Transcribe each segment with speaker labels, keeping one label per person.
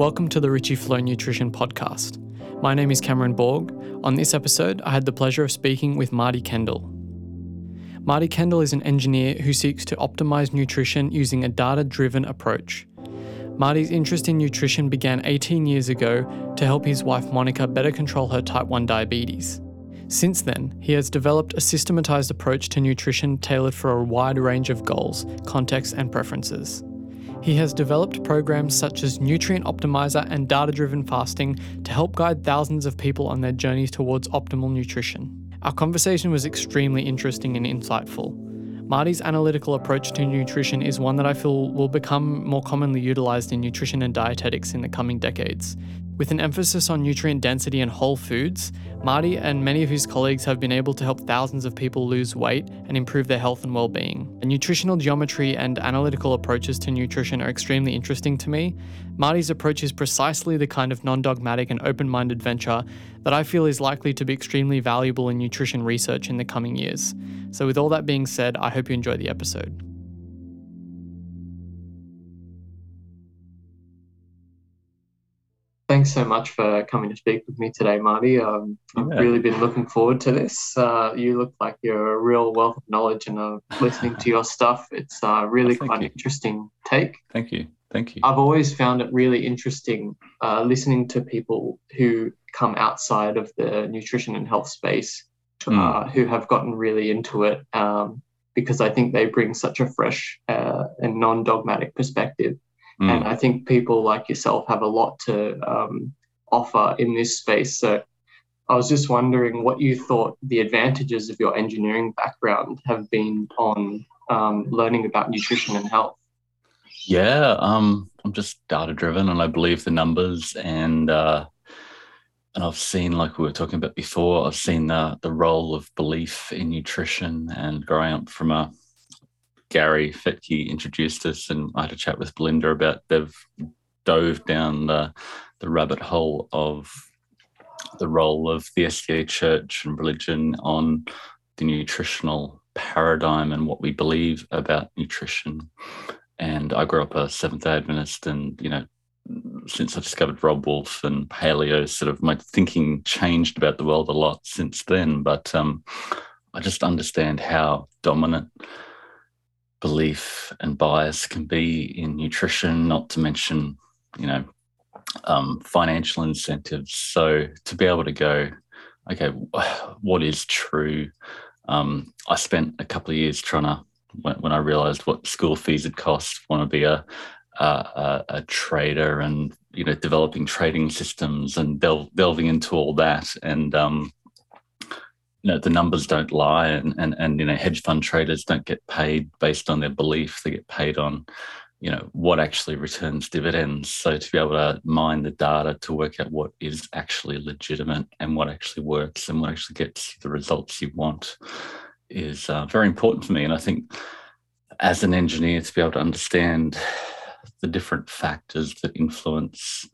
Speaker 1: Welcome to the Richie Flow Nutrition Podcast. My name is Cameron Borg. On this episode, I had the pleasure of speaking with Marty Kendall. Marty Kendall is an engineer who seeks to optimize nutrition using a data driven approach. Marty's interest in nutrition began 18 years ago to help his wife Monica better control her type 1 diabetes. Since then, he has developed a systematized approach to nutrition tailored for a wide range of goals, contexts, and preferences. He has developed programs such as Nutrient Optimizer and Data Driven Fasting to help guide thousands of people on their journeys towards optimal nutrition. Our conversation was extremely interesting and insightful. Marty's analytical approach to nutrition is one that I feel will become more commonly utilized in nutrition and dietetics in the coming decades. With an emphasis on nutrient density and whole foods, Marty and many of his colleagues have been able to help thousands of people lose weight and improve their health and well-being. The nutritional geometry and analytical approaches to nutrition are extremely interesting to me. Marty's approach is precisely the kind of non-dogmatic and open-minded venture that I feel is likely to be extremely valuable in nutrition research in the coming years. So with all that being said, I hope you enjoy the episode. Thanks so much for coming to speak with me today, Marty. Um, I've really been looking forward to this. Uh, you look like you're a real wealth of knowledge, and uh, listening to your stuff, it's uh, really oh, quite an interesting take.
Speaker 2: Thank you. Thank you.
Speaker 1: I've always found it really interesting uh, listening to people who come outside of the nutrition and health space, mm. who have gotten really into it, um, because I think they bring such a fresh uh, and non dogmatic perspective. Mm. And I think people like yourself have a lot to um, offer in this space. So I was just wondering what you thought the advantages of your engineering background have been on um, learning about nutrition and health.
Speaker 2: Yeah, um, I'm just data driven, and I believe the numbers. And uh, and I've seen, like we were talking about before, I've seen the the role of belief in nutrition. And growing up from a Gary Fettke introduced us, and I had a chat with Belinda about they've dove down the, the rabbit hole of the role of the SDA Church and religion on the nutritional paradigm and what we believe about nutrition. And I grew up a Seventh day Adventist, and you know, since I discovered Robb Wolf and paleo, sort of my thinking changed about the world a lot since then. But um, I just understand how dominant belief and bias can be in nutrition, not to mention, you know, um, financial incentives. So to be able to go, okay, what is true? Um, I spent a couple of years trying to, when, when I realized what school fees had cost, want to be a, a, a, trader and you know developing trading systems and del- delving into all that and um, you know the numbers don't lie and, and and you know hedge fund traders don't get paid based on their belief. They get paid on you know what actually returns dividends. So to be able to mine the data to work out what is actually legitimate and what actually works and what actually gets the results you want is uh, very important for me. And i think as an engineer to be able to understand the different factors that influence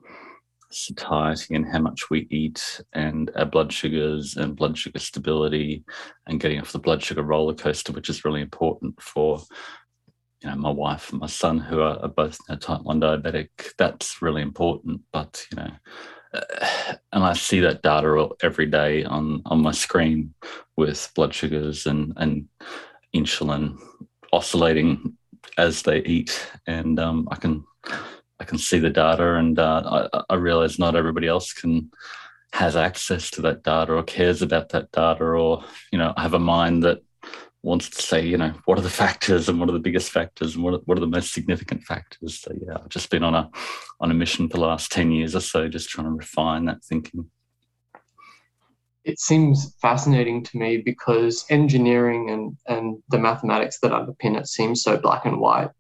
Speaker 2: satiety and how much we eat and our blood sugars and blood sugar stability and getting off the blood sugar roller coaster, which is really important for you know my wife and my son who are, both you know, type 1 diabetic. That's really important but you know and i see that data every day on on my screen with blood sugars and and insulin oscillating as they eat. And um, i can I can see the data, and uh, I, I realize not everybody else can has access to that data or cares about that data, or you know, have a mind that wants to say, you know, what are the factors and what are the biggest factors and what are, what are the most significant factors. So yeah, I've just been on a on a mission for the last ten years or so, just trying to refine that thinking.
Speaker 1: It seems fascinating to me because engineering and, and the mathematics that underpin it seems so black and white.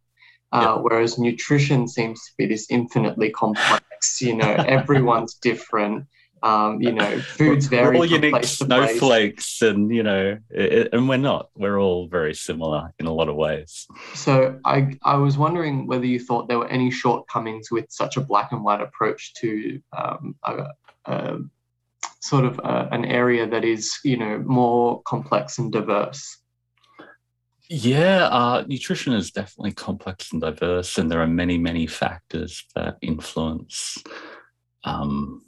Speaker 1: Uh, whereas nutrition seems to be this infinitely complex. You know, everyone's different. Um, you know, foods vary.
Speaker 2: We're all unique snowflakes, and you know, it, and we're not. We're all very similar in a lot of ways.
Speaker 1: So I, I was wondering whether you thought there were any shortcomings with such a black and white approach to um, a, a, sort of a, an area that is, you know, more complex and diverse.
Speaker 2: Yeah, uh, nutrition is definitely complex and diverse, and there are many, many factors that influence um,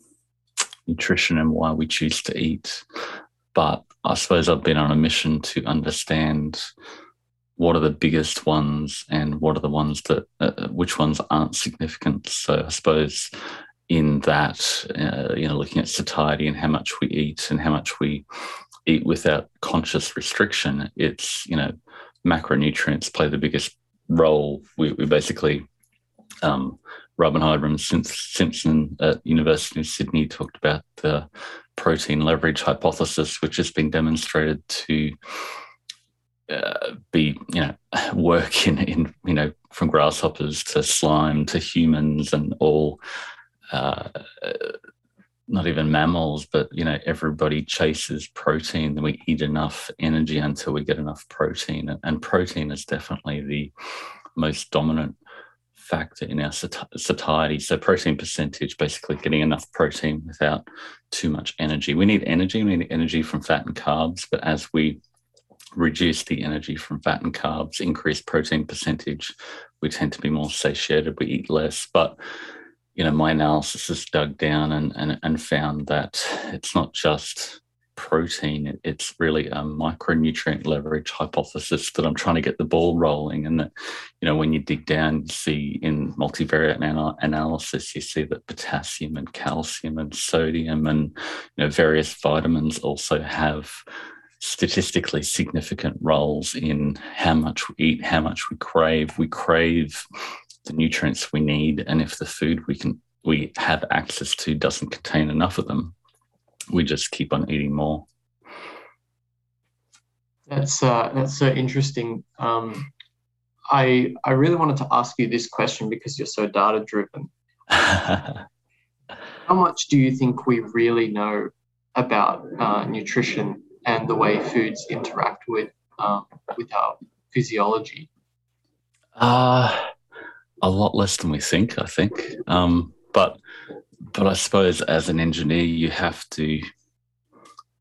Speaker 2: nutrition and why we choose to eat. But I suppose I've been on a mission to understand what are the biggest ones and what are the ones that, uh, which ones aren't significant. So I suppose in that, uh, you know, looking at satiety and how much we eat and how much we eat without conscious restriction, it's, you know, macronutrients play the biggest role. We, we basically, um, Raubenheimer Simpson at University of Sydney talked about the protein leverage hypothesis, which has been demonstrated to uh, be, you know, work in, in, you know, from grasshoppers to slime to humans and all uh, not even mammals, but you know, everybody chases protein. We eat enough energy until we get enough protein, and protein is definitely the most dominant factor in our satiety. So, protein percentage, basically getting enough protein without too much energy. We need energy. We need energy from fat and carbs, but as we reduce the energy from fat and carbs, increase protein percentage, we tend to be more satiated. We eat less, but you know, my analysis has dug down and, and, and found that it's not just protein, it's really a micronutrient leverage hypothesis that I'm trying to get the ball rolling. And that, you know, when you dig down, you see in multivariate anal- analysis, you see that potassium and calcium and sodium and, you know, various vitamins also have statistically significant roles in how much we eat, how much we crave. We crave the nutrients we need, and if the food we can we have access to doesn't contain enough of them, we just keep on eating more.
Speaker 1: That's uh, that's so interesting. Um, I I really wanted to ask you this question because you're so data driven. How much do you think we really know about uh, nutrition and the way foods interact with um, with our physiology?
Speaker 2: Uh, a lot less than we think, I think. Um, but but I suppose as an engineer, you have to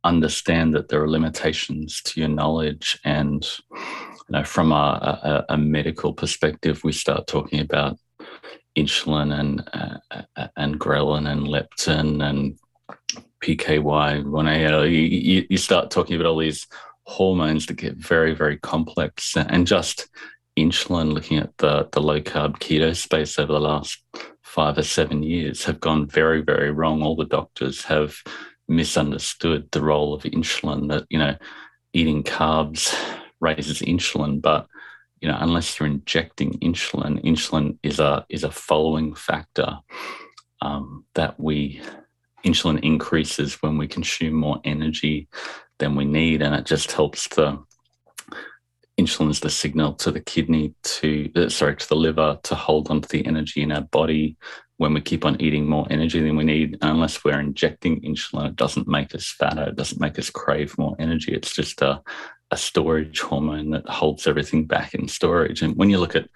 Speaker 2: understand that there are limitations to your knowledge, and you know, from a, a, a medical perspective, we start talking about insulin and uh, and ghrelin and leptin and PYY. When I, you, you start talking about all these hormones that get very very complex, and just insulin, looking at the, the low carb keto space over the last five or seven years, have gone very, very wrong. All the doctors have misunderstood the role of insulin, that, you know, eating carbs raises insulin, but you know, unless you're injecting insulin, insulin is a is a following factor um, that we insulin increases when we consume more energy than we need, and it just helps the insulin is the signal to the kidney to uh, sorry to the liver to hold onto the energy in our body. When we keep on eating more energy than we need unless we're injecting insulin it doesn't make us fatter it doesn't make us crave more energy. It's just a, a storage hormone that holds everything back in storage. And when you look at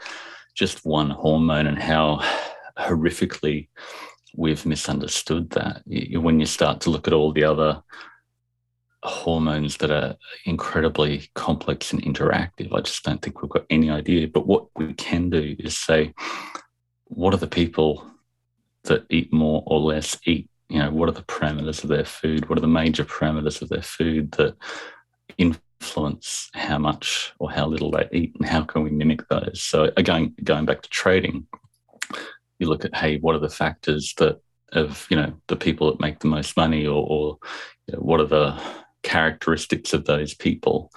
Speaker 2: just one hormone and how horrifically we've misunderstood that when you start to look at all the other hormones that are incredibly complex and interactive. I just don't think we've got any idea. But what we can do is say, what are the people that eat more or less eat? You know, what are the parameters of their food? What are the major parameters of their food that influence how much or how little they eat, and how can we mimic those? So again, going back to trading, you look at hey, what are the factors that of you know the people that make the most money, or, or you know, what are the characteristics of those people.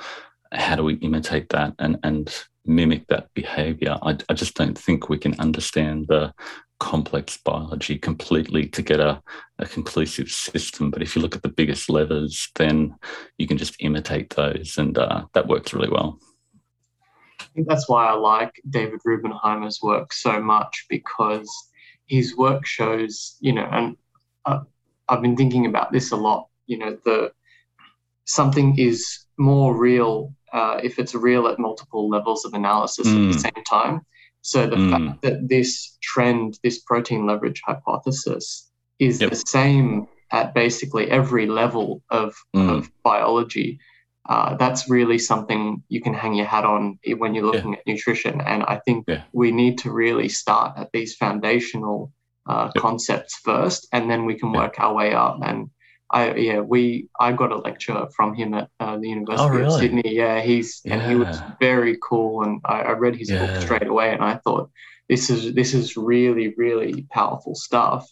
Speaker 2: How do we imitate that and and mimic that behavior? I, I just don't think we can understand the complex biology completely to get a, a conclusive system. But if you look at the biggest levers then you can just imitate those and uh, that works really well.
Speaker 1: I think that's why I like David Raubenheimer's work so much because his work shows, you know, and uh, I've been thinking about this a lot, you know, the something is more real uh, if it's real at multiple levels of analysis mm. at the hmm. same time. So the mm. fact that this trend, this protein leverage hypothesis, is yep. the same at basically every level of, mm. of biology uh, that's really something you can hang your hat on when you're looking yeah. at nutrition. And I think
Speaker 2: yeah.
Speaker 1: we need to really start at these foundational uh, yep. concepts first, and then we can work our way up. And I, yeah, we, I got a lecture from him at uh, the University oh, really? of Sydney. Yeah, he's yeah. and he was very cool, and I, I read his book straight away, and I thought this is this is really really powerful stuff.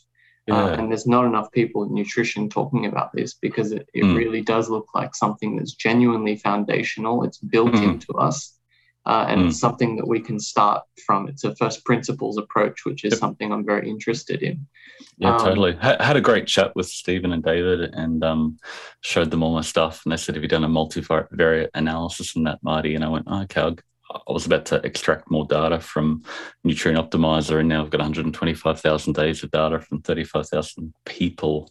Speaker 1: Uh, yeah. Uh, and there's not enough people in nutrition talking about this because it, it mm. really does look like something that's genuinely foundational. It's built mm. into us. Uh, and mm. it's something that we can start from. It's a first principles approach, which is yep. something I'm very interested in.
Speaker 2: Yeah, um, totally. H- had a great chat with Stephen and David and um, showed them all my stuff. And they said, Have you done a multivariate analysis on that, Marty? And I went, oh, Okay, I'll, I was about to extract more data from Nutrient Optimizer, and now I've got 125,000 days of data from 35,000 people.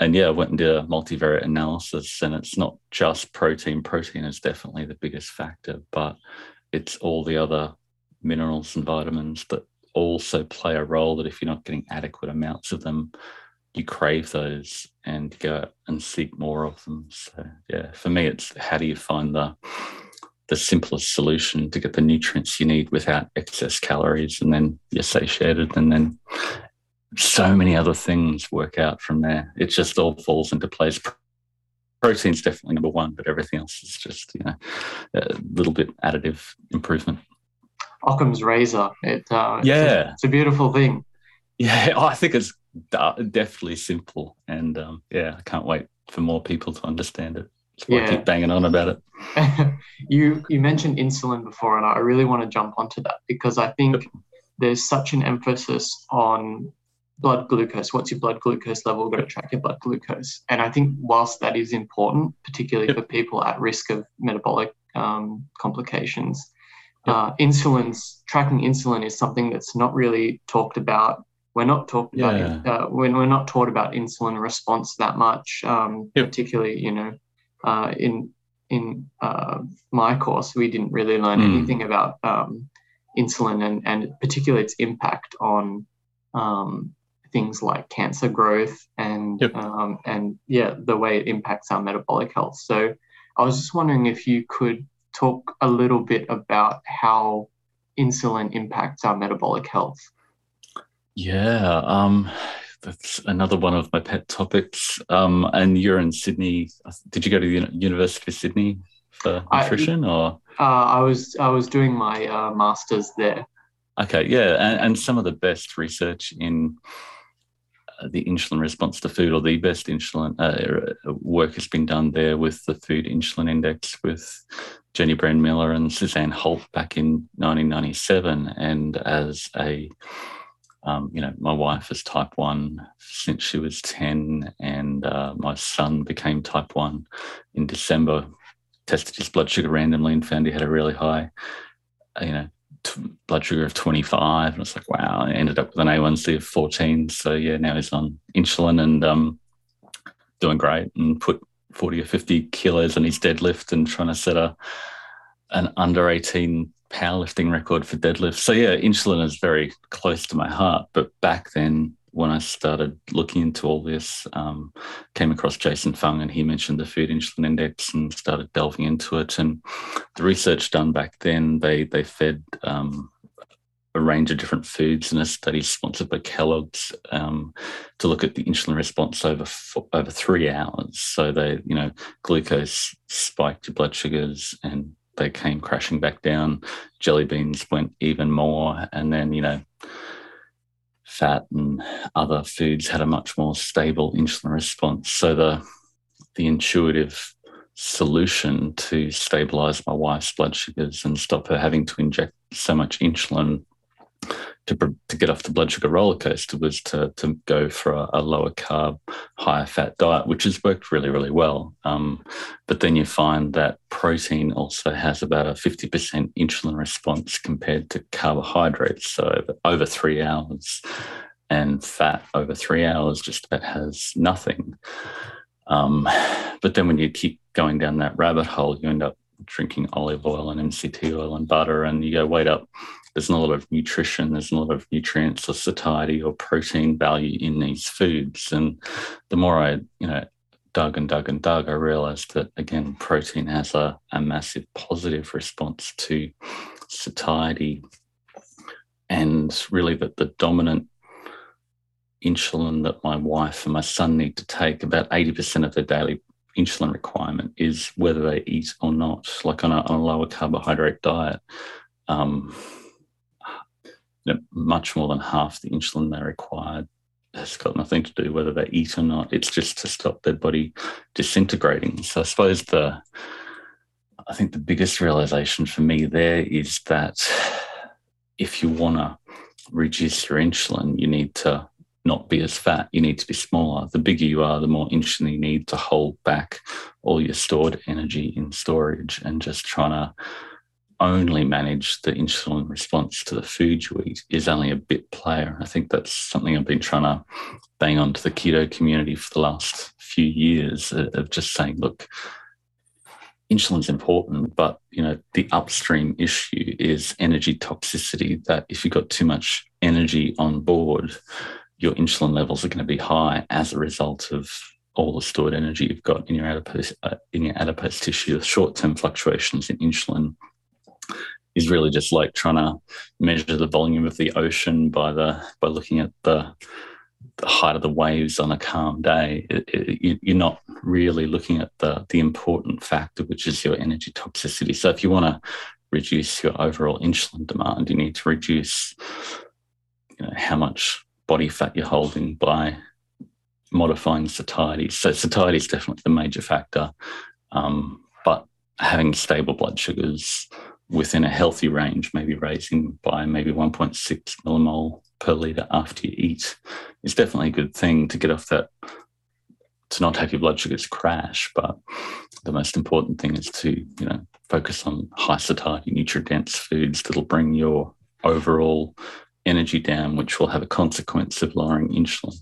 Speaker 2: And yeah, I went and did a multivariate analysis, and it's not just protein. Protein is definitely the biggest factor, but it's all the other minerals and vitamins that also play a role. That if you're not getting adequate amounts of them, you crave those and go and seek more of them. So yeah, for me, it's how do you find the the simplest solution to get the nutrients you need without excess calories and then you're satiated and then so many other things work out from there it just all falls into place protein's definitely number one but everything else is just you know a little bit additive improvement.
Speaker 1: Occam's razor it uh,
Speaker 2: yeah
Speaker 1: it's a, it's a, beautiful thing.
Speaker 2: Yeah i think it's definitely simple and um, yeah i can't wait for more people to understand it. That's why yeah. I keep banging on about
Speaker 1: it. you you mentioned insulin before, and I really want to jump onto that because I think there's such an emphasis on blood glucose. What's your blood glucose level? We've got to track your blood glucose. And I think whilst that is important, particularly yep. for people at risk of metabolic um, complications, yep. uh, insulin's tracking insulin is something that's not really talked about. We're not talking yeah. about uh, when we're not taught about insulin response that much, um, particularly you know uh, in in uh, my course, we didn't really learn mm. anything about um, insulin and, and particularly its impact on um, things like cancer growth and yep. um, and yeah, the way it impacts our metabolic health. So I was just wondering if you could talk a little bit about how insulin impacts our metabolic health.
Speaker 2: Yeah, um, that's another one of my pet topics. Um, and you're in Sydney. Did you go to the University of Sydney for nutrition, I, or?
Speaker 1: Uh, I was I was doing my uh, masters there.
Speaker 2: Okay, yeah, and, and some of the best research in the insulin response to food, or the best insulin uh, work has been done there with the food insulin index with Jenny Brand-Miller and Suzanne Holt back in 1997, and as a um, you know, my wife is type 1 since she was 10, and uh, my son became type 1 in December. Tested his blood sugar randomly and found he had a really high, you know, t- blood sugar of 25. And it's like, wow, I ended up with an A1C of 14. So, yeah, now he's on insulin and um, doing great and put 40 or 50 kilos on his deadlift and trying to set a an under 18 powerlifting record for deadlift. So yeah, insulin is very close to my heart. But back then, when I started looking into all this, um, came across Jason Fung and he mentioned the food insulin index and started delving into it. And the research done back then, they they fed um, a range of different foods in a study sponsored by Kellogg's um, to look at the insulin response over over three hours. So they, you know, glucose spiked your blood sugars and they came crashing back down. Jelly beans went even more, and then you know, fat and other foods had a much more stable insulin response. So the the intuitive solution to stabilize my wife's blood sugars and stop her having to inject so much insulin to, to get off the blood sugar roller coaster was to, to go for a, a lower carb, higher fat diet, which has worked really, really well. Um, but then you find that protein also has about a 50% insulin response compared to carbohydrates. So over, three hours, and fat over three hours just about has nothing. Um, but then when you keep going down that rabbit hole, you end up drinking olive oil and MCT oil and butter, and you go, wait up, there's not a lot of nutrition, there's not a lot of nutrients or satiety or protein value in these foods. And the more I, you know, dug and dug and dug, I realized that again, protein has a, a massive positive response to satiety. And really, that the dominant insulin that my wife and my son need to take, about 80% of their daily insulin requirement is whether they eat or not, like on a, on a lower carbohydrate diet. Um, you know, much more than half the insulin they require has got nothing to do whether they eat or not. It's just to stop their body disintegrating. So I suppose the I think the biggest realization for me there is that if you want to reduce your insulin, you need to not be as fat. You need to be smaller. The bigger you are, the more insulin you need to hold back all your stored energy in storage and just trying to only manage the insulin response to the food you eat is only a bit player. I think that's something I've been trying to bang on to the keto community for the last few years of just saying, look, insulin's important, but you know, the upstream issue is energy toxicity that if you've got too much energy on board, your insulin levels are going to be high as a result of all the stored energy you've got in your adipose uh, in your adipose tissue. Short-term fluctuations in insulin is really just like trying to measure the volume of the ocean by the by looking at the the height of the waves on a calm day. It, it, you're not really looking at the the important factor, which is your energy toxicity. So if you want to reduce your overall insulin demand, you need to reduce you know, how much body fat you're holding by modifying satiety. So satiety is definitely the major factor, um, but having stable blood sugars within a healthy range, maybe raising by maybe 1.6 millimole per liter after you eat, is definitely a good thing to get off that, to not have your blood sugars crash. But the most important thing is to, you know, focus on high satiety, nutrient dense foods that'll bring your overall energy down, which will have a consequence of lowering insulin.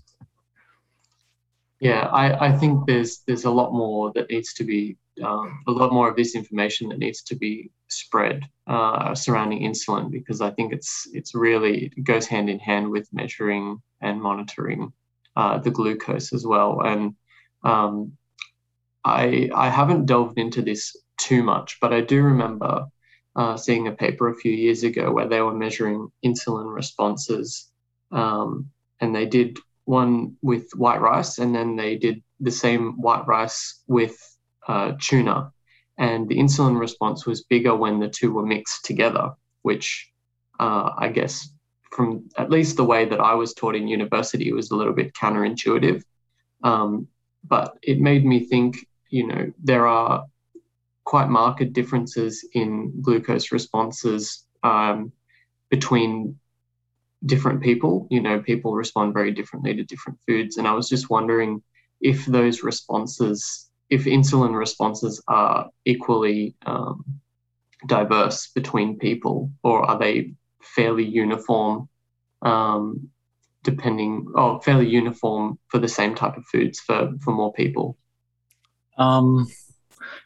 Speaker 1: Yeah, I, I think there's there's a lot more that needs to be um, a lot more of this information that needs to be spread uh, surrounding insulin because I think it's it's really it goes hand in hand with measuring and monitoring uh, the glucose as well. And um, I I haven't delved into this too much, but I do remember uh, seeing a paper a few years ago where they were measuring insulin responses, um, and they did one with white rice, and then they did the same white rice with uh, tuna, and the insulin response was bigger when the two were mixed together, which uh, I guess from at least the way that I was taught in university was a little bit counterintuitive. Um, but it made me think, you know, there are quite marked differences in glucose responses um, between different people. You know, people respond very differently to different foods. And I was just wondering if those responses, if insulin responses are equally um, diverse between people, or are they fairly uniform, um, depending, oh, fairly uniform for the same type of foods for, for more people?
Speaker 2: Um,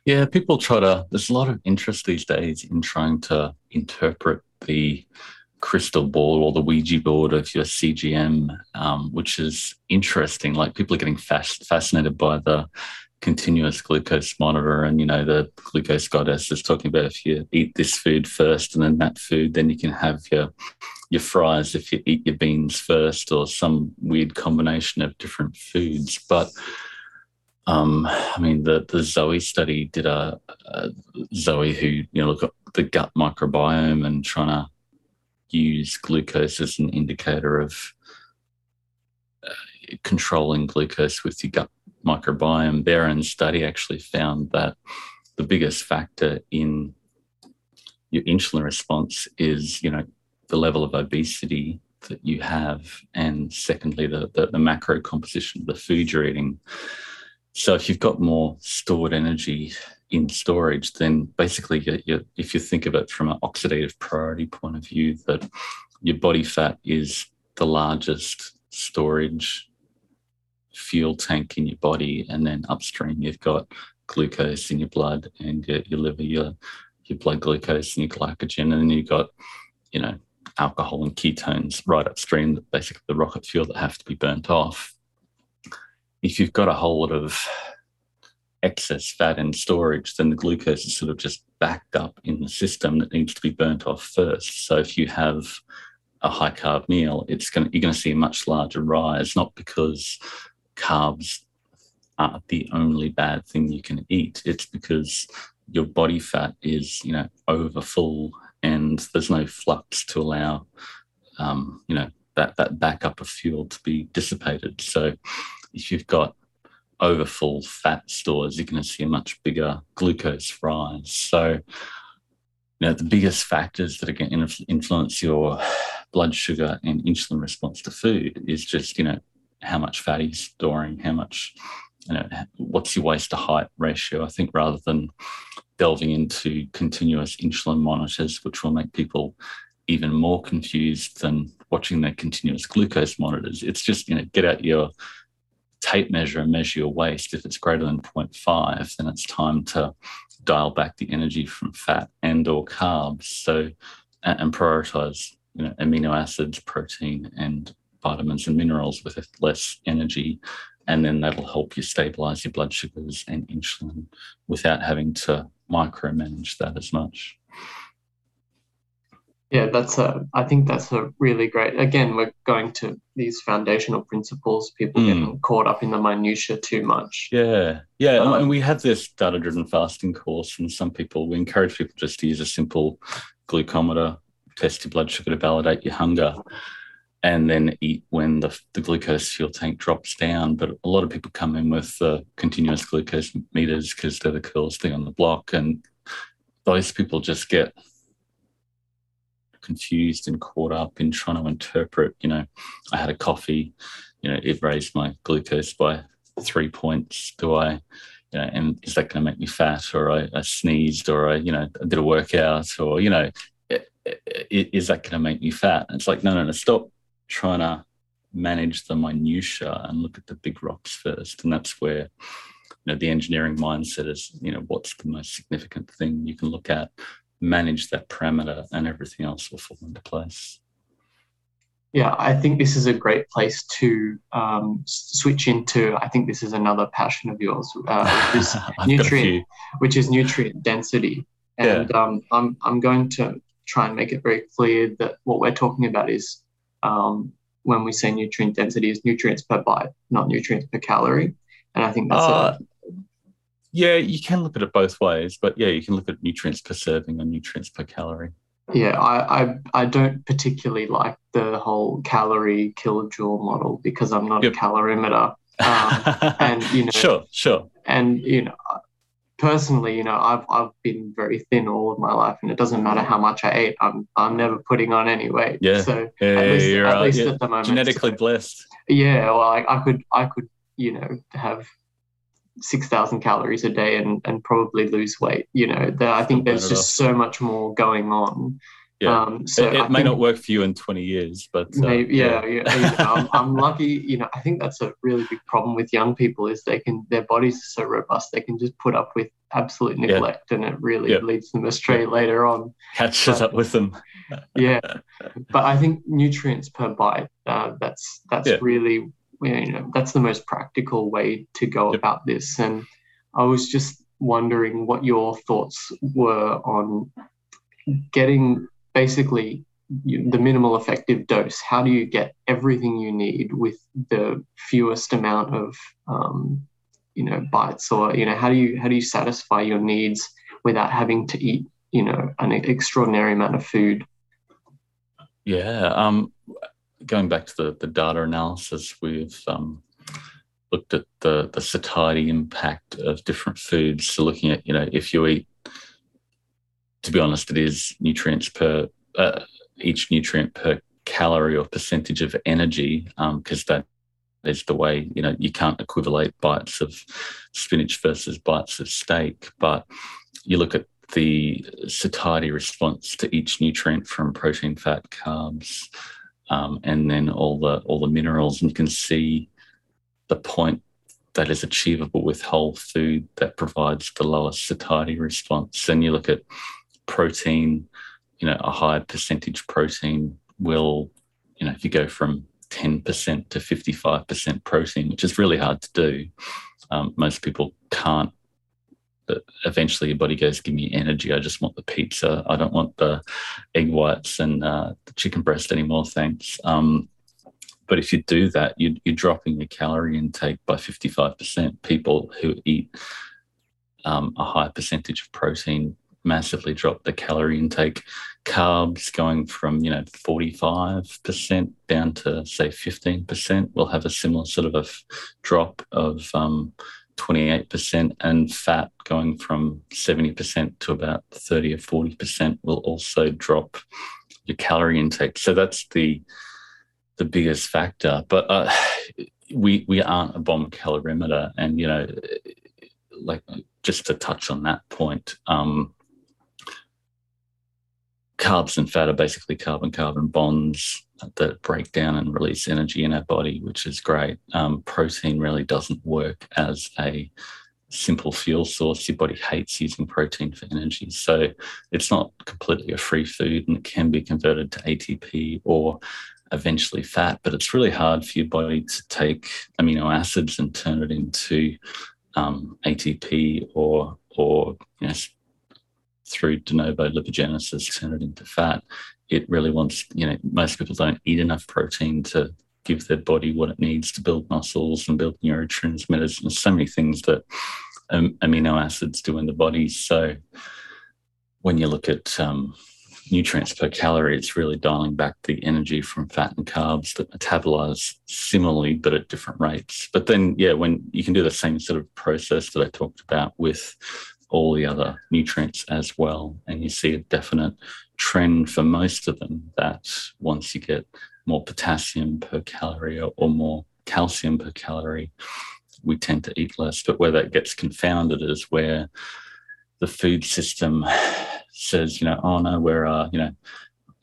Speaker 2: yeah, people try to, there's a lot of interest these days in trying to interpret the crystal ball or the Ouija board of your CGM, um, which is interesting. Like people are getting fast, fascinated by the continuous glucose monitor and you know the glucose goddess is talking about if you eat this food first and then that food then you can have your your fries if you eat your beans first or some weird combination of different foods but um, I mean, the the Zoe study did a, a, Zoe who you know look at the gut microbiome and trying to use glucose as an indicator of uh, controlling glucose with your gut microbiome. Own study actually found that the biggest factor in your insulin response is you know the level of obesity that you have, and secondly the the, the macro composition of the food you're eating. So if you've got more stored energy in storage, then basically, you, you, if you think of it from an oxidative priority point of view, that your body fat is the largest storage fuel tank in your body, and then upstream you've got glucose in your blood and your, your liver, your your blood glucose and your glycogen, and then you've got you know alcohol and ketones right upstream, basically the rocket fuel that have to be burnt off. If you've got a whole lot of excess fat in storage, then the glucose is sort of just backed up in the system that needs to be burnt off first. So if you have a high carb meal, it's going to, you're going to see a much larger rise, not because carbs are the only bad thing you can eat. It's because your body fat is, you know, over full and there's no flux to allow, um, you know, that that backup of fuel to be dissipated. So if you've got overfull fat stores, you're going to see a much bigger glucose rise. So, you know, the biggest factors that are going to influence your blood sugar and insulin response to food is just, you know, how much fat you're storing, how much, you know, what's your waist to height ratio. I think rather than delving into continuous insulin monitors, which will make people even more confused than watching their continuous glucose monitors. It's just, you know, get out your tape measure and measure your waist. If it's greater than 0.5, then it's time to dial back the energy from fat and or carbs. So, and prioritize, you know, amino acids, protein, and vitamins and minerals with less energy. And then that'll help you stabilize your blood sugars and insulin without having to micromanage that as much.
Speaker 1: Yeah, that's a. I think that's a really great. Again, we're going to these foundational principles. People mm. getting caught up in the minutia too much.
Speaker 2: Yeah, yeah, um, and we have this data-driven fasting course, and some people we encourage people just to use a simple glucometer, test your blood sugar to validate your hunger, and then eat when the the glucose fuel tank drops down. But a lot of people come in with uh, continuous glucose meters because they're the coolest thing on the block, and those people just get confused and caught up in trying to interpret, you know, I had a coffee, you know, it raised my glucose by three points. Do I, you know, and is that going to make me fat? Or I, I sneezed, or I, you know, I did a workout, or, you know, is that going to make me fat? And it's like, no, no, no, stop trying to manage the minutia and look at the big rocks first. And that's where, you know, the engineering mindset is, you know, what's the most significant thing you can look at manage that parameter and everything else will fall into place.
Speaker 1: Yeah, I think this is a great place to um, switch into. I think this is another passion of yours, uh, which is nutrient, which is nutrient density. And yeah. um, I'm I'm going to try and make it very clear that what we're talking about is um, when we say nutrient density is nutrients per bite, not nutrients per calorie. And I think that's uh, a,
Speaker 2: yeah, you can look at it both ways, but yeah, you can look at nutrients per serving or nutrients per calorie.
Speaker 1: Yeah, I, I, I don't particularly like the whole calorie kilojoule model because I'm not yep. a calorimeter. Um, and you know,
Speaker 2: sure, sure.
Speaker 1: And you know, personally, you know, I've I've been very thin all of my life, and it doesn't matter how much I ate. I'm I'm never putting on any weight.
Speaker 2: Yeah.
Speaker 1: So
Speaker 2: yeah, at least, at, right. least yeah. at the moment, genetically blessed.
Speaker 1: Yeah. Well, I, I could I could you know have 6,000 calories a day and, and probably lose weight. You know, the, I think there's just so much more going on.
Speaker 2: Yeah. Um, so it, it may not work for you in 20 years, but uh,
Speaker 1: maybe, yeah, yeah. yeah you know, I'm, I'm, lucky. You know, I think that's a really big problem with young people is they can their bodies are so robust they can just put up with absolute neglect, yeah. and it really yeah. leads them astray later on.
Speaker 2: Catches but, up with them.
Speaker 1: yeah, but I think nutrients per bite. Uh, that's that's really you know that's the most practical way to go yep. about this. And i was just wondering what your thoughts were on getting basically the minimal effective dose. How do you get everything you need with the fewest amount of um, you know bites? Or you know how do you how do you satisfy your needs without having to eat you know an extraordinary amount of food?
Speaker 2: Yeah um going back to the, the data analysis, we've um, looked at the, the satiety impact of different foods. So looking at, you know, if you eat, to be honest, it is nutrients per, uh, each nutrient per calorie or percentage of energy, because um, that is the way, you know, you can't equivalate bites of spinach versus bites of steak. But you look at the satiety response to each nutrient from protein, fat, carbs, um, and then all the all the minerals, and you can see the point that is achievable with whole food that provides the lowest satiety response. And you look at protein, you know, a higher percentage protein will, you know, if you go from 10% to 55% protein, which is really hard to do. Um, most people can't that eventually your body goes, give me energy. I just want the pizza. I don't want the egg whites and uh, the chicken breast anymore. Thanks. Um, but if you do that, you, you're dropping your calorie intake by 55%. People who eat um, a high percentage of protein massively drop the calorie intake. Carbs going from you know 45% down to say 15% will have a similar sort of a f- drop of um, 28%, and fat going from 70% to about 30 or 40% will also drop your calorie intake. So that's the the biggest factor. But uh, we we aren't a bomb calorimeter, and you know, like just to touch on that point. Um, carbs and fat are basically carbon carbon bonds that break down and release energy in our body, which is great. Um, protein really doesn't work as a simple fuel source. Your body hates using protein for energy. So it's not completely a free food and it can be converted to ATP or eventually fat, but it's really hard for your body to take amino acids and turn it into um, ATP or or you know, through de novo lipogenesis turn it into fat. It really wants, you know, most people don't eat enough protein to give their body what it needs to build muscles and build neurotransmitters and so many things that um, amino acids do in the body. So when you look at um, nutrients per calorie, it's really dialing back the energy from fat and carbs that metabolize similarly, but at different rates. But then, yeah, when you can do the same sort of process that I talked about with all the other nutrients as well. And you see a definite trend for most of them that once you get more potassium per calorie or, or more calcium per calorie, we tend to eat less. But where that gets confounded is where the food system says, you know, oh no, we're uh, you know,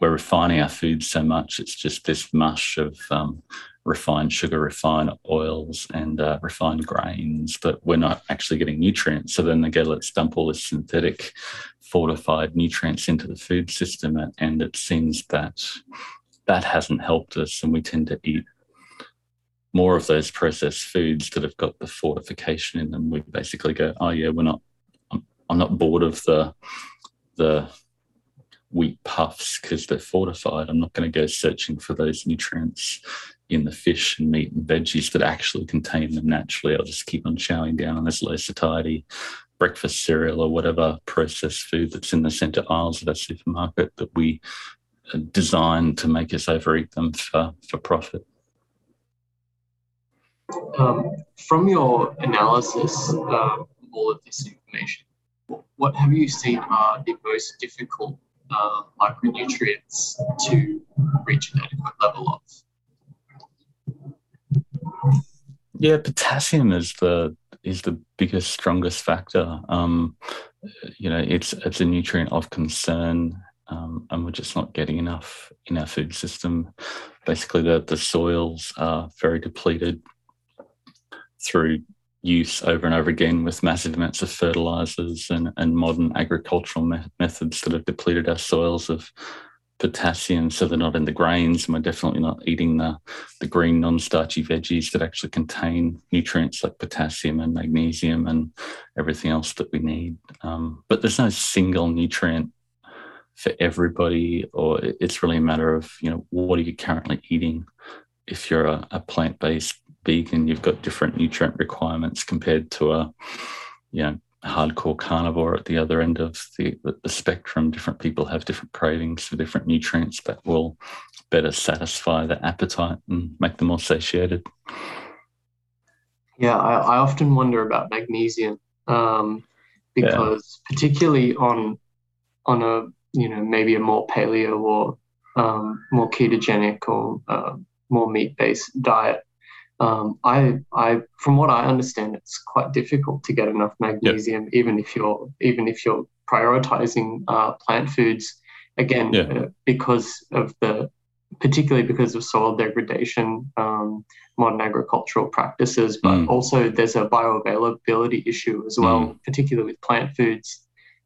Speaker 2: we're refining our food so much. It's just this mush of um, refined sugar, refined oils, and uh, refined grains, but we're not actually getting nutrients. So then they go, let's dump all this synthetic fortified nutrients into the food system. And it seems that that hasn't helped us. And we tend to eat more of those processed foods that have got the fortification in them. We basically go, oh, yeah, we're not, I'm, I'm not bored of the, the, wheat puffs because they're fortified. I'm not going to go searching for those nutrients in the fish and meat and veggies that actually contain them naturally. I'll just keep on chowing down on this low satiety breakfast cereal or whatever processed food that's in the center aisles of our supermarket that we designed to make us overeat them for, for profit.
Speaker 1: Um, from your analysis of uh, all of this information, what have you seen are the most difficult uh, micronutrients to reach an adequate level of?
Speaker 2: Yeah, potassium is the is the biggest, strongest factor. Um, you know, it's it's a nutrient of concern, um, and we're just not getting enough in our food system. Basically, the the soils are very depleted through use over and over again with massive amounts of fertilizers and, and modern agricultural me- methods that have depleted our soils of potassium so they're not in the grains and we're definitely not eating the, the green non-starchy veggies that actually contain nutrients like potassium and magnesium and everything else that we need. Um, but there's no single nutrient for everybody or it's really a matter of you know what are you currently eating? If you're a, a plant-based vegan you've got different nutrient requirements compared to a you know hardcore carnivore at the other end of the, the spectrum. Different people have different cravings for different nutrients that will better satisfy their appetite and make them more satiated.
Speaker 1: Yeah, I, I often wonder about magnesium um, because yeah. particularly on on a you know maybe a more paleo or um, more ketogenic or uh, more meat based diet, um, I, I, from what I understand, it's quite difficult to get enough magnesium, yep. even if you're, even if you're prioritizing uh, plant foods. Again, yeah. uh, because of the, particularly because of soil degradation, um, modern agricultural practices, but mm. also there's a bioavailability issue as well, mm. particularly with plant foods.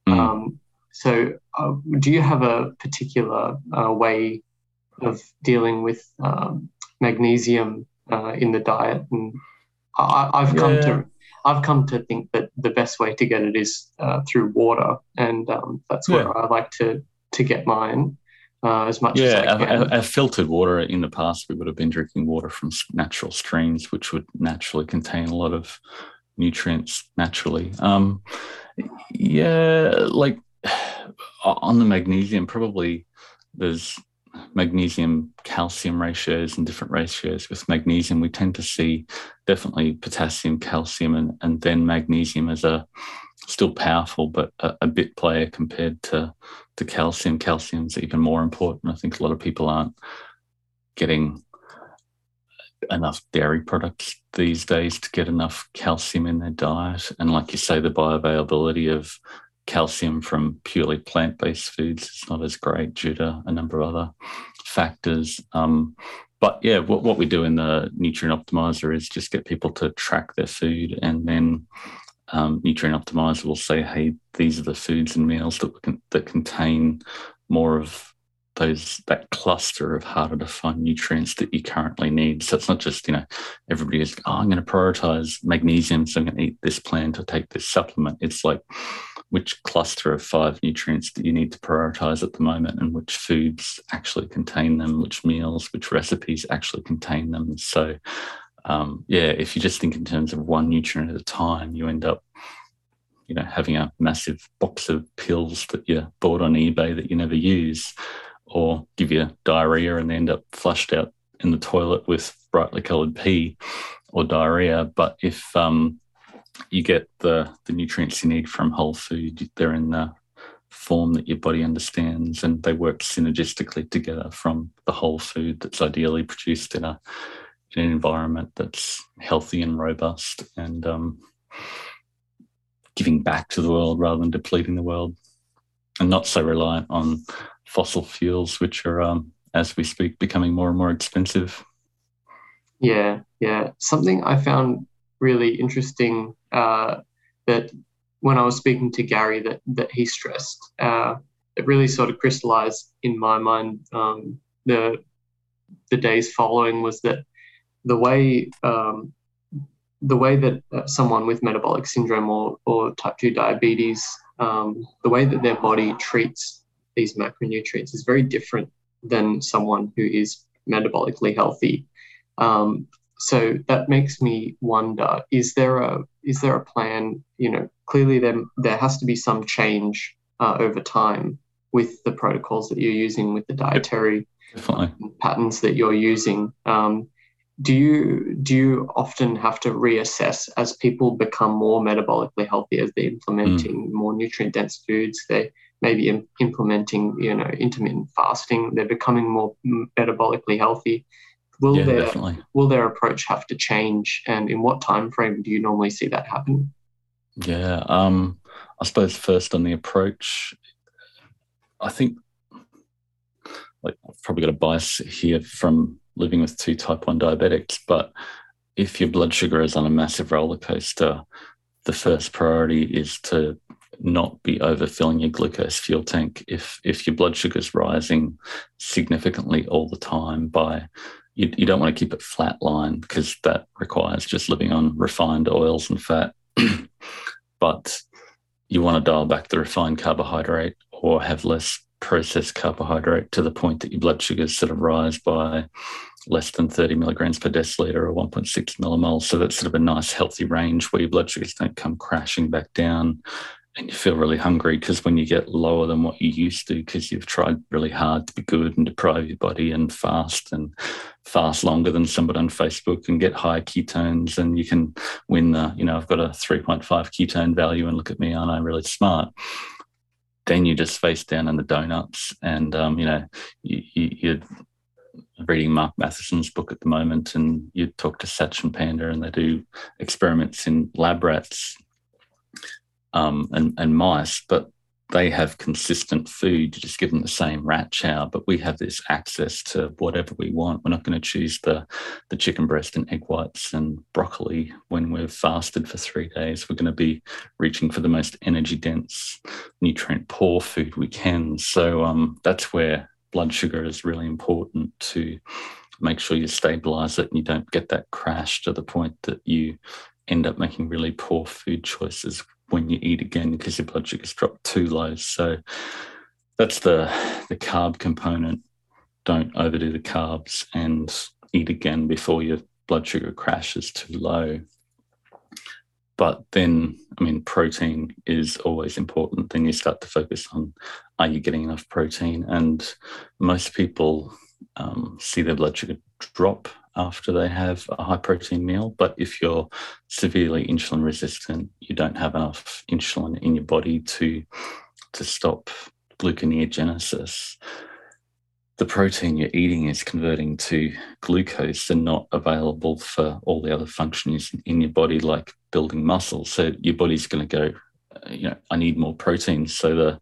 Speaker 1: Mm. Um, so, uh, do you have a particular uh, way of dealing with um, magnesium uh, in the diet. And I, have come yeah. to I've come to think that the best way to get it is uh, through water, and um, that's where yeah. I like to to get mine. Uh, as much
Speaker 2: yeah,
Speaker 1: as I
Speaker 2: can. Our, our filtered water in the past, we would have been drinking water from natural streams, which would naturally contain a lot of nutrients naturally. Um, yeah, like on the magnesium, probably there's magnesium calcium ratios and different ratios. With magnesium we tend to see definitely potassium calcium and, and then magnesium as a still powerful but a, a bit player compared to to calcium. Calcium's even more important. I think a lot of people aren't getting enough dairy products these days to get enough calcium in their diet. And like you say the bioavailability of calcium from purely plant based foods is not as great due to a number of other factors. Um, but yeah, what, what we do in the nutrient optimizer is just get people to track their food and then um, nutrient optimizer will say, hey, these are the foods and meals that, can, that contain more of those that cluster of harder to find nutrients that you currently need. So it's not just, you know, everybody is, oh, I'm going to prioritize magnesium, so I'm going to eat this plant or take this supplement. It's like which cluster of five nutrients do you need to prioritize at the moment and which foods actually contain them, which meals, which recipes actually contain them. So um, yeah, if you just think in terms of one nutrient at a time, you end up you know having a massive box of pills that you bought on ebay that you never use or give you diarrhea and they end up flushed out in the toilet with brightly coloured pee or diarrhea. But if um, you get the, the nutrients you need from whole food, they're in the form that your body understands and they work synergistically together from the whole food that's ideally produced in a in an environment that's healthy and robust and um, giving back to the world rather than depleting the world and not so reliant on fossil fuels, which are, um, as we speak, becoming more and more expensive.
Speaker 1: Yeah, yeah. Something I found really interesting uh, that when I was speaking to Gary, that that he stressed, uh, it really sort of crystallized in my mind. Um, the the days following was that the way um, the way that uh, someone with metabolic syndrome or, or type 2 diabetes, um, the way that their body treats these macronutrients is very different than someone who is metabolically healthy. Um, so that makes me wonder: is there a is there a plan? You know, clearly there there has to be some change uh, over time with the protocols that you're using, with the dietary patterns that you're using. Um, do you do you often have to reassess as people become more metabolically healthy as they're implementing mm. more nutrient dense foods? They maybe implementing, you know, intermittent fasting. They're becoming more metabolically healthy. Will yeah, their definitely. will their approach have to change, and in what time frame do you normally see that happen?
Speaker 2: Yeah, um, I suppose first on the approach, I think like I've probably got a bias here from living with two type one diabetics, but if your blood sugar is on a massive roller coaster, the first priority is to not be overfilling your glucose fuel tank if if your blood sugar is rising significantly all the time by you, you don't want to keep it flat line because that requires just living on refined oils and fat but you want to dial back the refined carbohydrate or have less processed carbohydrate to the point that your blood sugars sort of rise by less than 30 milligrams per deciliter or 1.6 millimoles. So that's sort of a nice healthy range where your blood sugars don't come crashing back down and you feel really hungry because when you get lower than what you used to because you've tried really hard to be good and deprive your body and fast and fast longer than somebody on facebook and get high ketones and you can win the you know i've got a 3.5 ketone value and look at me aren't i really smart? Then you just face down in the donuts and um, you know you, you, you're reading Mark Mattson's book at the moment, and you talk to Satchin Panda, and they do experiments in lab rats um, and, and mice, but they have consistent food. You just give them the same rat chow, but we have this access to whatever we want. We're not going to choose the, the chicken breast and egg whites and broccoli when we've fasted for three days. We're going to be reaching for the most energy dense, nutrient poor food we can. So um, that's where blood sugar is really important to make sure you stabilize it and you don't get that crash to the point that you end up making really poor food choices when you eat again because your blood sugars dropped too low. So that's the the carb component. Don't overdo the carbs and eat again before your blood sugar crashes too low. But then, I mean, protein is always important. Then you start to focus on are you getting enough protein? And most people um, see their blood sugar drop after they have a high protein meal. But if you're severely insulin resistant, you don't have enough insulin in your body to to stop gluconeogenesis. The protein you're eating is converting to glucose and not available for all the other functions in your body, like building muscle. So your body's going to go, uh, you know, I need more protein. So the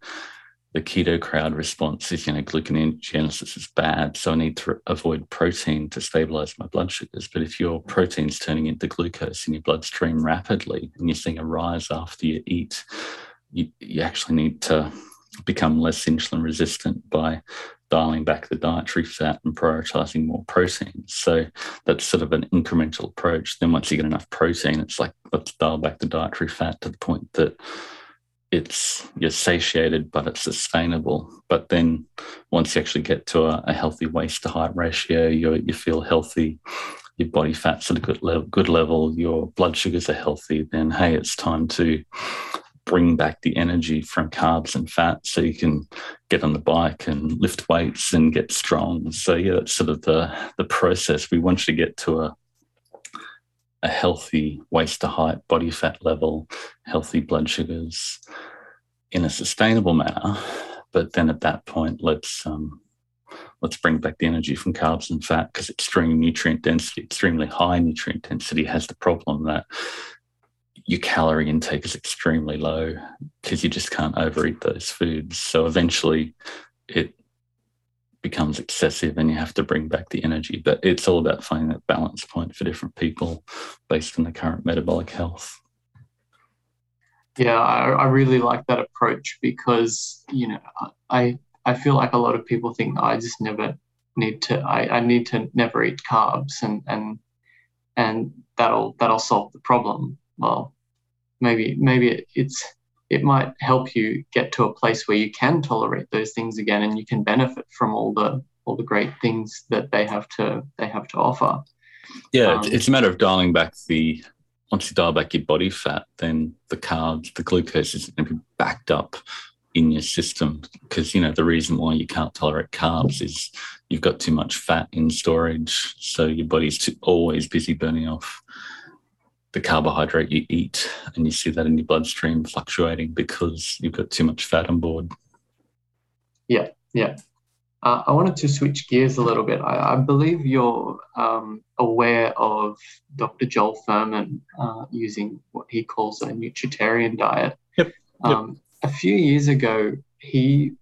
Speaker 2: the keto crowd response is, you know, gluconeogenesis is bad, so I need to avoid protein to stabilize my blood sugars. But if your protein's turning into glucose in your bloodstream rapidly and you're seeing a rise after you eat, you, you actually need to become less insulin resistant by dialing back the dietary fat and prioritizing more protein. So that's sort of an incremental approach. Then once you get enough protein, it's like let's dial back the dietary fat to the point that it's you're satiated but it's sustainable. But then once you actually get to a, a healthy waist to height ratio you you feel healthy your body fat's at a good level good level your blood sugars are healthy then hey it's time to bring back the energy from carbs and fat so you can get on the bike and lift weights and get strong. So yeah that's sort of the the process. We want you to get to a a healthy waist to height body fat level, healthy blood sugars in a sustainable manner. But then at that point, let's um, let's bring back the energy from carbs and fat because extreme nutrient density, extremely high nutrient density, has the problem that your calorie intake is extremely low because you just can't overeat those foods. So eventually, it becomes excessive and you have to bring back the energy. But it's all about finding that balance point for different people based on the current metabolic health.
Speaker 1: Yeah, I, I really like that approach because, you know, I I feel like a lot of people think I just never need to I, I need to never eat carbs and and and that'll that'll solve the problem. Well, maybe maybe it's it might help you get to a place where you can tolerate those things again and you can benefit from all the all the great things that they have to they have to offer.
Speaker 2: Yeah um, it's a matter of dialing back the once you dial back your body fat then the carbs the glucose is going to be backed up in your system because you know the reason why you can't tolerate carbs is you've got too much fat in storage so your body's too, always busy burning off the carbohydrate you eat, and you see that in your bloodstream fluctuating because you've got too much fat on board.
Speaker 1: Yeah, yeah. Uh, I wanted to switch gears a little bit. I, I believe you're um, aware of Dr. Joel Fuhrman uh, using what he calls a nutritarian diet.
Speaker 2: Yep. yep. Um,
Speaker 1: a few years ago, he,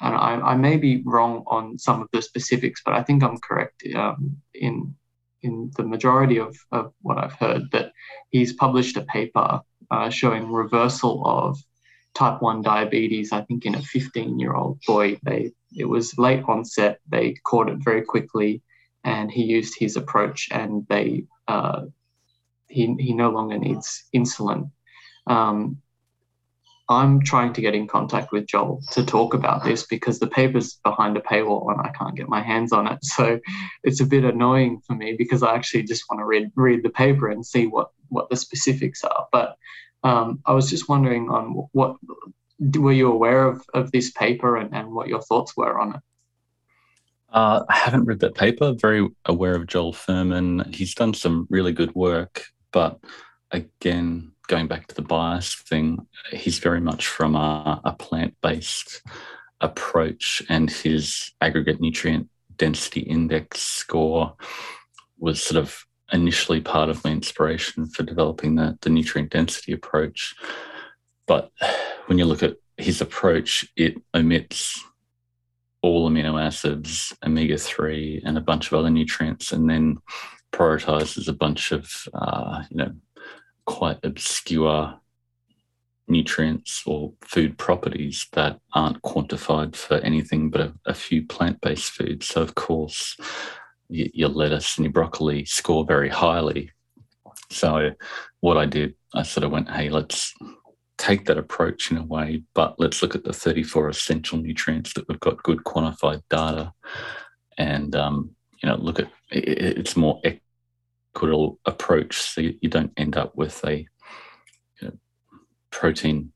Speaker 1: and I, I, may be wrong on some of the specifics, but I think I'm correct um, in in the majority of, of what I've heard, that he's published a paper uh, showing reversal of type 1 diabetes, I think in a 15 year old boy. They, it was late onset, they caught it very quickly, and he used his approach, and they, uh, he, he no longer needs insulin. Um, I'm trying to get in contact with Joel to talk about this because the paper's behind a paywall and I can't get my hands on it. So it's a bit annoying for me because I actually just want to read read the paper and see what what the specifics are. But um, I was just wondering on what were you aware of, of this paper and, and what your thoughts were on it?
Speaker 2: Uh, I haven't read that paper. Very aware of Joel Fuhrman. He's done some really good work, but again, going back to the bias thing, he's very much from a, a plant based approach, and his aggregate nutrient density index score was sort of initially part of my inspiration for developing the, the nutrient density approach. But when you look at his approach, it omits all amino acids, omega 3, and a bunch of other nutrients, and then prioritizes a bunch of, uh, you know, quite obscure nutrients or food properties that aren't quantified for anything but a, a few plant based foods. So, of course, your lettuce and your broccoli score very highly. So what I did, I sort of went, hey, let's take that approach in a way, but let's look at the 34 essential nutrients that we've got good quantified data and, um, you know, look at it's more equitable approach so you don't end up with a you know, protein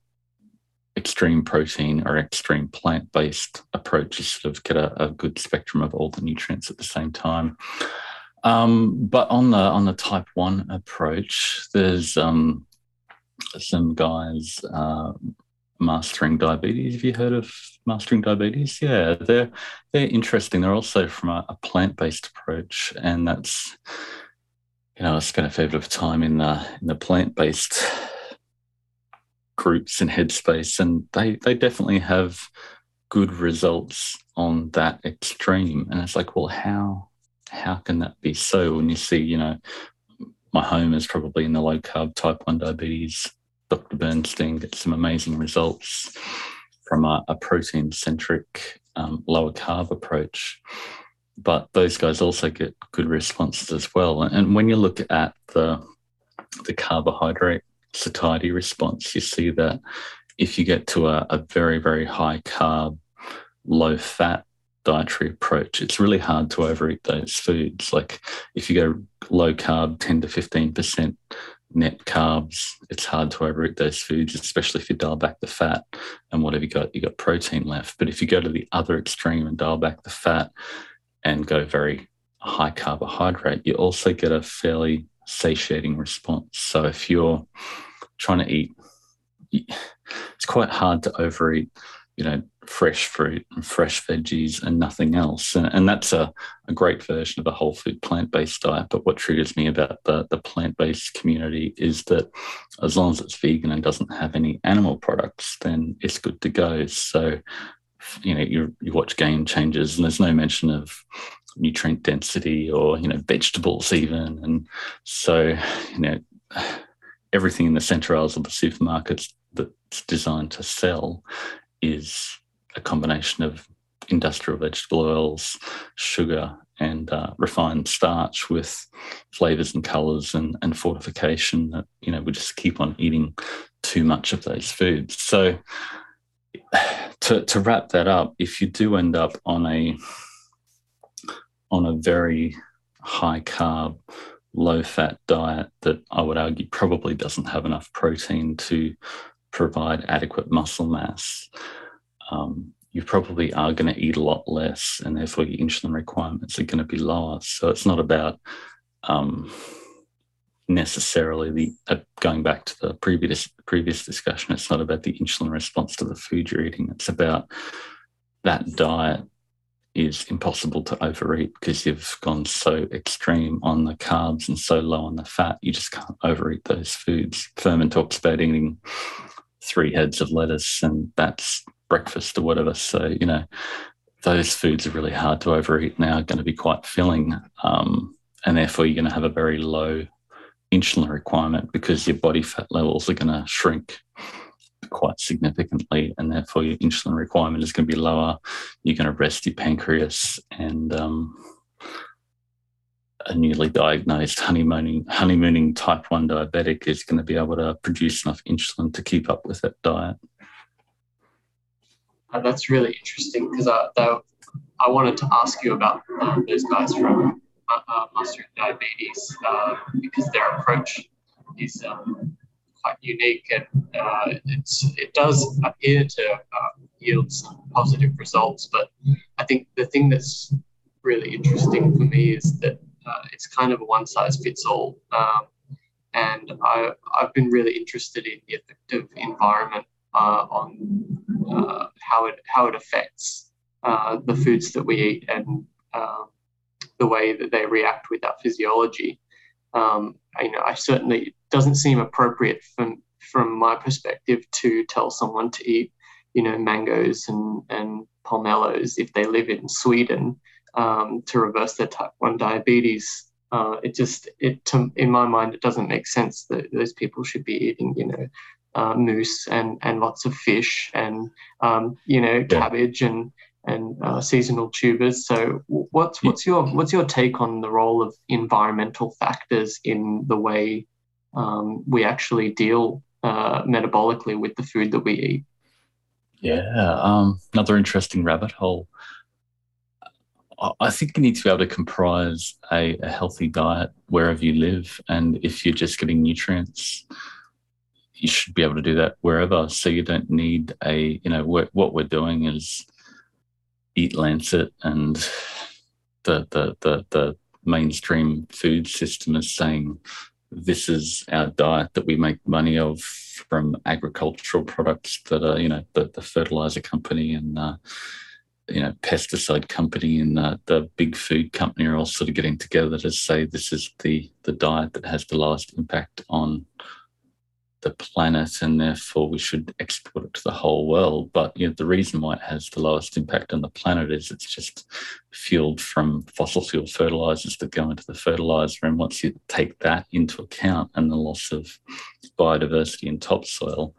Speaker 2: extreme protein or extreme plant-based approach. You sort of get a, a good spectrum of all the nutrients at the same time. Um, but on the on the type one approach, there's um, some guys uh, mastering diabetes. Have you heard of mastering diabetes? Yeah, they're they're interesting. They're also from a, a plant based approach, and that's you know I spent a fair bit of time in the in the plant based groups and headspace, and they they definitely have good results on that extreme. And it's like, well, how how can that be so? When you see, you know, my home is probably in the low carb type 1 diabetes. Dr. Bernstein gets some amazing results from a, a protein centric, um, lower carb approach. But those guys also get good responses as well. And when you look at the, the carbohydrate satiety response, you see that if you get to a, a very, very high carb, low fat dietary approach, it's really hard to overeat those foods. Like if you go low carb, 10 to 15% net carbs, it's hard to overeat those foods, especially if you dial back the fat and whatever you got, you got protein left. But if you go to the other extreme and dial back the fat and go very high carbohydrate, you also get a fairly satiating response. So if you're trying to eat, it's quite hard to overeat, you know, fresh fruit and fresh veggies and nothing else. And, and that's a, a, great version of a whole food plant based diet. But what triggers me about the, the plant based community is that as long as it's vegan and doesn't have any animal products, then it's good to go. So, you know, you, you watch Game Changers and there's no mention of nutrient density or, you know, vegetables even. And so, you know, everything in the center aisles of the supermarkets that's designed to sell is a combination of industrial vegetable oils, sugar, and uh, refined starch with flavors and colors and, and fortification that, you know, we just keep on eating too much of those foods. So, to, to wrap that up, if you do end up on a on a very high carb, low fat diet that I would argue probably doesn't have enough protein to provide adequate muscle mass, um, you probably are going to eat a lot less, and therefore your insulin requirements are going to be lower. So it's not about um, necessarily the uh, going back to the previous previous discussion. It's not about the insulin response to the food you're eating. It's about that diet is impossible to overeat because you've gone so extreme on the carbs and so low on the fat. You just can't overeat those foods. Fuhrman talks about eating three heads of lettuce, and that's breakfast or whatever. So, you know, those foods are really hard to overeat now, going to be quite filling. Um, and therefore, you're going to have a very low insulin requirement because your body fat levels are going to shrink quite significantly. And therefore, your insulin requirement is going to be lower. You're going to rest your pancreas and, um, a newly diagnosed honeymooning honeymooning type 1 diabetic is going to be able to produce enough insulin to keep up with that diet
Speaker 1: and that's really interesting because I, I wanted to ask you about um, those guys from uh, uh, Diabetes uh, because their approach is um, quite unique and uh, it does appear to uh, yield some positive results. But I think the thing that's really interesting for me is that it's kind of a one size fits all. Um, and I, I've been really interested in the effect of environment uh, on uh, how it how it affects uh, the foods that we eat and um, the way that they react with that physiology. Um, you know, I certainly it doesn't seem appropriate from from my perspective to tell someone to eat, you know, mangoes and and pomelos if they live in Sweden um, to reverse their type one diabetes. Uh, it just it to, in my mind it doesn't make sense that those people should be eating you know uh, moose and and lots of fish and um, you know yeah. cabbage and and uh, seasonal tubers. So what's what's your what's your take on the role of environmental factors in the way um, we actually deal uh, metabolically with the food that we eat.
Speaker 2: Yeah, um, another interesting rabbit hole. I think you need to be able to comprise a, a, healthy diet wherever you live. And if you're just getting nutrients, you should be able to do that wherever. So you don't need a, you know, what, what we're doing is eat Lancet and the, the, the, the mainstream food system is saying this is our diet that we make money of from agricultural products that are, you know, the, the fertilizer company and, uh, you know, pesticide company and uh, the big food company are all sort of getting together to say this is the the diet that has the lowest impact on the planet and therefore we should export it to the whole world. But you know, the reason why it has the lowest impact on the planet is it's just fueled from fossil fuel fertilizers that go into the fertilizer. And once you take that into account and the loss of biodiversity and topsoil,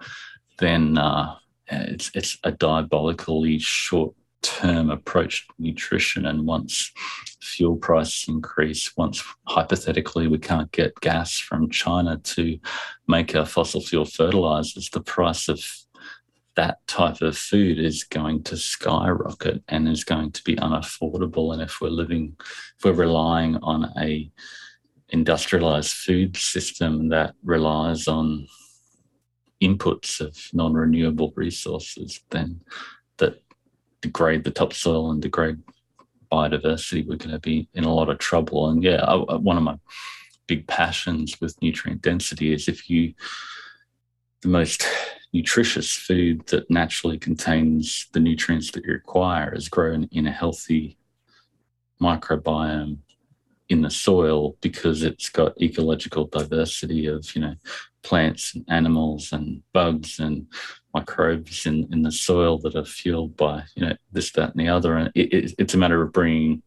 Speaker 2: then uh, it's, it's a diabolically short term approach to nutrition. And once fuel prices increase, once hypothetically we can't get gas from China to make our fossil fuel fertilizers, the price of that type of food is going to skyrocket and is going to be unaffordable. And if we're living, if we're relying on a industrialized food system that relies on inputs of non-renewable resources, then that degrade the topsoil and degrade biodiversity, we're going to be in a lot of trouble. And yeah, I, one of my big passions with nutrient density is if you, the most nutritious food that naturally contains the nutrients that you require is grown in a healthy microbiome in the soil because it's got ecological diversity of you know plants and animals and bugs and microbes in, in the soil that are fueled by you know this that and the other. And it, it, it's a matter of bringing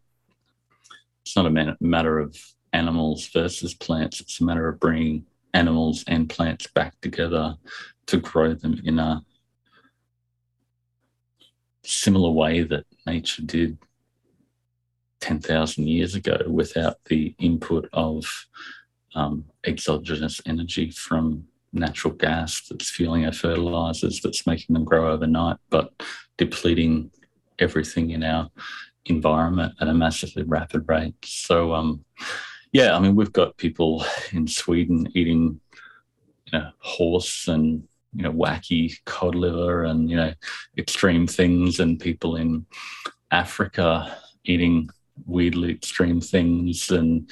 Speaker 2: it's not a man, matter of animals versus plants. It's a matter of bringing animals and plants back together to grow them in a similar way that nature did 10,000 years ago without the input of um, exogenous energy from natural gas that's fueling our fertilizers, that's making them grow overnight, but depleting everything in our environment at a massively rapid rate. So, um, yeah, I mean, we've got people in Sweden eating, you know, horse and you know wacky cod liver and you know extreme things, and people in Africa eating weirdly extreme things, and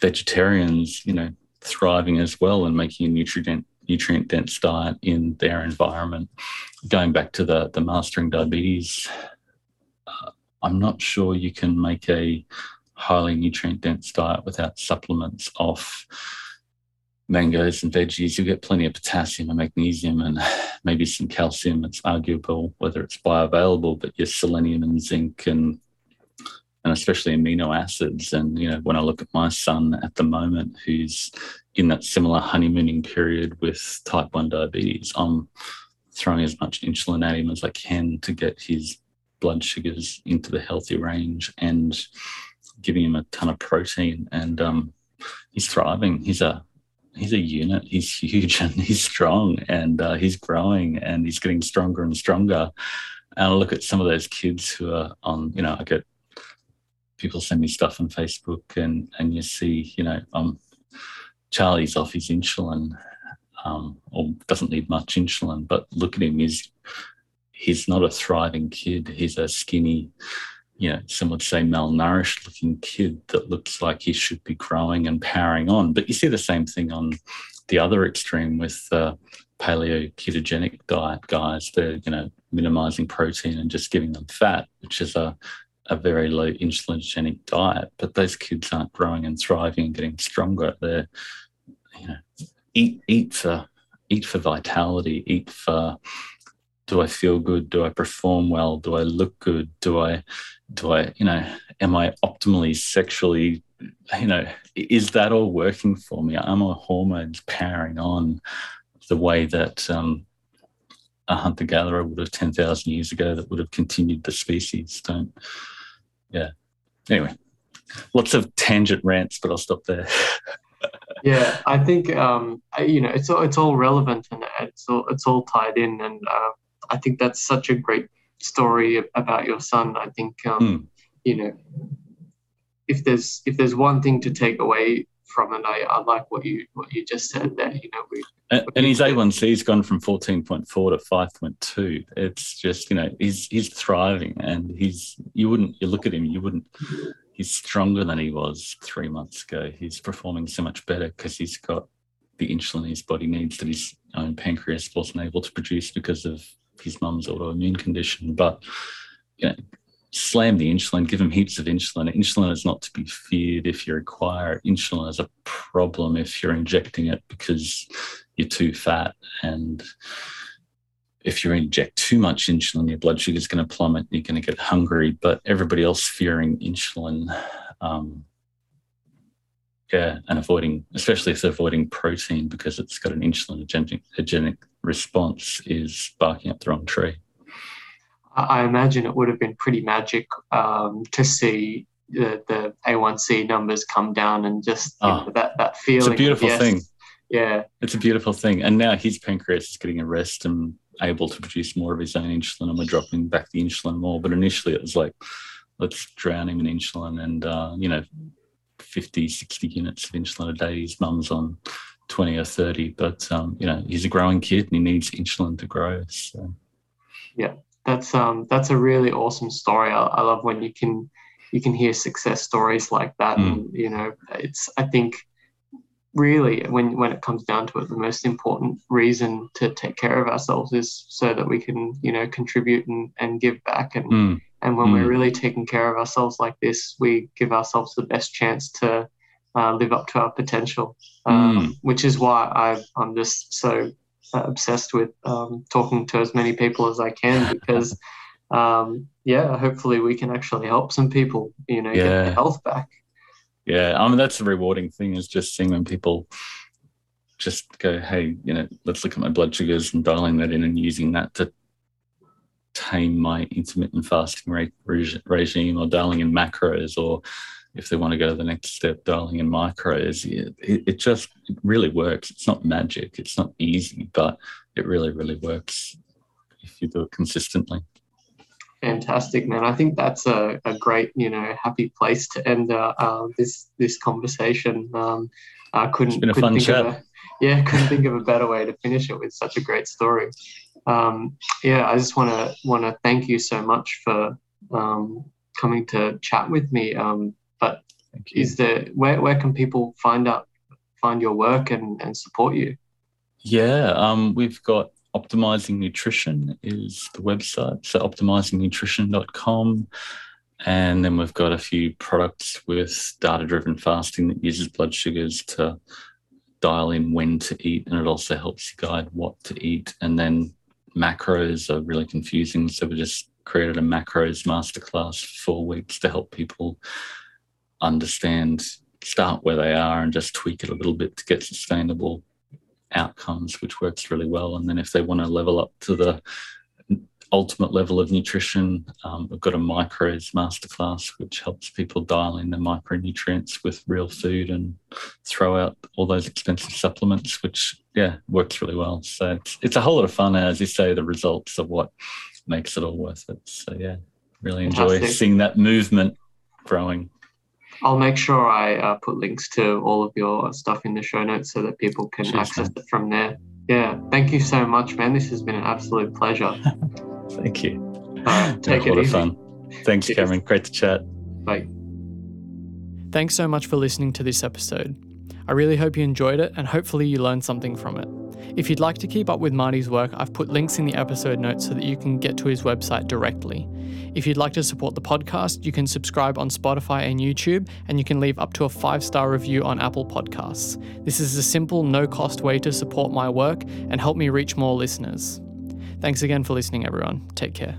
Speaker 2: vegetarians, you know, thriving as well and making a nutrient nutrient dense diet in their environment. Going back to the, the mastering diabetes, uh, I'm not sure you can make a highly nutrient dense diet without supplements off mangoes and veggies. You get plenty of potassium and magnesium and maybe some calcium. It's arguable whether it's bioavailable, but your selenium and zinc and and especially amino acids. And you know, when I look at my son at the moment, who's in that similar honeymooning period with type 1 diabetes, I'm throwing as much insulin at him as I can to get his blood sugars into the healthy range and giving him a ton of protein. And um, he's thriving. He's a he's a unit. He's huge and he's strong and uh, he's growing and he's getting stronger and stronger. And I look at some of those kids who are on, you know, I get people send me stuff on Facebook and and you see, you know, um, Charlie's off his insulin, um, or doesn't need much insulin, but look at him, he's he's not a thriving kid. He's a skinny, you know, some would say malnourished looking kid that looks like he should be growing and powering on. But you see the same thing on the other extreme with uh, paleo ketogenic diet guys. They're, you know, minimizing protein and just giving them fat, which is a a very low insulinogenic diet, but those kids aren't growing and thriving and getting stronger. They're, you know, eat eat for eat for vitality, eat for do I feel good? Do I perform well? Do I look good? Do I do I, you know, am I optimally sexually, you know, is that all working for me? Are my hormones powering on the way that um, a hunter gatherer would have 10,000 years ago that would have continued the species? Don't yeah. Anyway, lots of tangent rants, but I'll stop there.
Speaker 1: yeah, I think um, you know it's all it's all relevant and it's all it's all tied in, and uh, I think that's such a great story about your son. I think um, mm. you know if there's if there's one thing to take away from it, I, I like what you what you just said there. You know, we,
Speaker 2: and, and his A1C's gone from fourteen point four to five point two. It's just you know he's he's thriving, and he's you wouldn't you look at him you wouldn't. He's stronger than he was three months ago. He's performing so much better because he's got the insulin his body needs that his own pancreas wasn't able to produce because of his mum's autoimmune condition. But you know, slam the insulin, give them heaps of insulin. Insulin is not to be feared if you require Insulin is a problem if you're injecting it because you're too fat. And if you inject too much insulin, your blood sugar is going to plummet. You're going to get hungry. But everybody else fearing insulin, um, yeah, and avoiding, especially if they're avoiding protein because it's got an insulin response, is barking up the wrong tree.
Speaker 1: I imagine it would have been pretty magic um, to see the, the A1C numbers come down and just oh, know, that that feeling.
Speaker 2: It's a beautiful yes, thing.
Speaker 1: Yeah,
Speaker 2: it's a beautiful thing. And now his pancreas is getting a rest and able to produce more of his own insulin, and we're dropping back the insulin more. But initially, it was like, let's drown him in insulin, and uh, you know, 50, 60 units of insulin a day. His mum's on 20 or 30, but um, you know, he's a growing kid and he needs insulin to grow. So.
Speaker 1: Yeah, that's um that's a really awesome story. I, I love when you can you can hear success stories like that, mm. and you know it's I think really when when it comes down to it the most important reason to take care of ourselves is so that we can you know contribute and, and give back and mm. and when mm. we're really taking care of ourselves like this we give ourselves the best chance to uh, live up to our potential um, mm. which is why I, i'm just so obsessed with um, talking to as many people as I can because, um, yeah, hopefully we can actually help some people, you know, yeah. get their health back.
Speaker 2: Yeah, I mean that's the rewarding thing is just seeing when people just go, hey, you know, let's look at my blood sugars and dialing that in and using that to tame my intermittent fasting regime or dialing in macros or if they want to go to the next step, dialing in micros, it, it just it really works. It's not magic, it's not easy, but it really, really works if you do it consistently.
Speaker 1: Fantastic, man. I think that's a, a great, you know, happy place to end uh, uh, this this conversation. Um, I couldn't,
Speaker 2: couldn't think
Speaker 1: chat. Of a, yeah, couldn't think of a better way to finish it with such a great story. Um, yeah, I just want to want to thank you so much for um, coming to chat with me. Um, but is there where, where can people find out find your work and, and support you?
Speaker 2: Yeah, um, we've got Optimizing Nutrition is the website, so optimizingnutrition.com. And then we've got a few products with data driven fasting that uses blood sugars to dial in when to eat. And it also helps you guide what to eat. And then macros are really confusing. So we just created a macros masterclass for four weeks to help people understand, start where they are and just tweak it a little bit to get sustainable outcomes, which works really well. And then if they want to level up to the ultimate level of nutrition, um, we've got a micros masterclass, which helps people dial in the micronutrients with real food and throw out all those expensive supplements, which, yeah, works really well. So it's, it's a whole lot of fun. as you say, the results are what makes it all worth it. So, yeah, really enjoy Fantastic. seeing that movement growing.
Speaker 1: I'll make sure I uh, put links to all of your stuff in the show notes so that people can Cheers, access man. it from there. Yeah, thank you so much, man. This has been an absolute pleasure.
Speaker 2: thank you. Uh, take it a lot easy. of fun. Thanks, Cheers. Cameron. Great to chat.
Speaker 1: Bye.
Speaker 3: Thanks so much for listening to this episode. I really hope you enjoyed it and hopefully you learned something from it. If you'd like to keep up with Marty's work, I've put links in the episode notes so that you can get to his website directly. If you'd like to support the podcast, you can subscribe on Spotify and YouTube, and you can leave up to a five star review on Apple Podcasts. This is a simple, no cost way to support my work and help me reach more listeners. Thanks again for listening, everyone. Take care.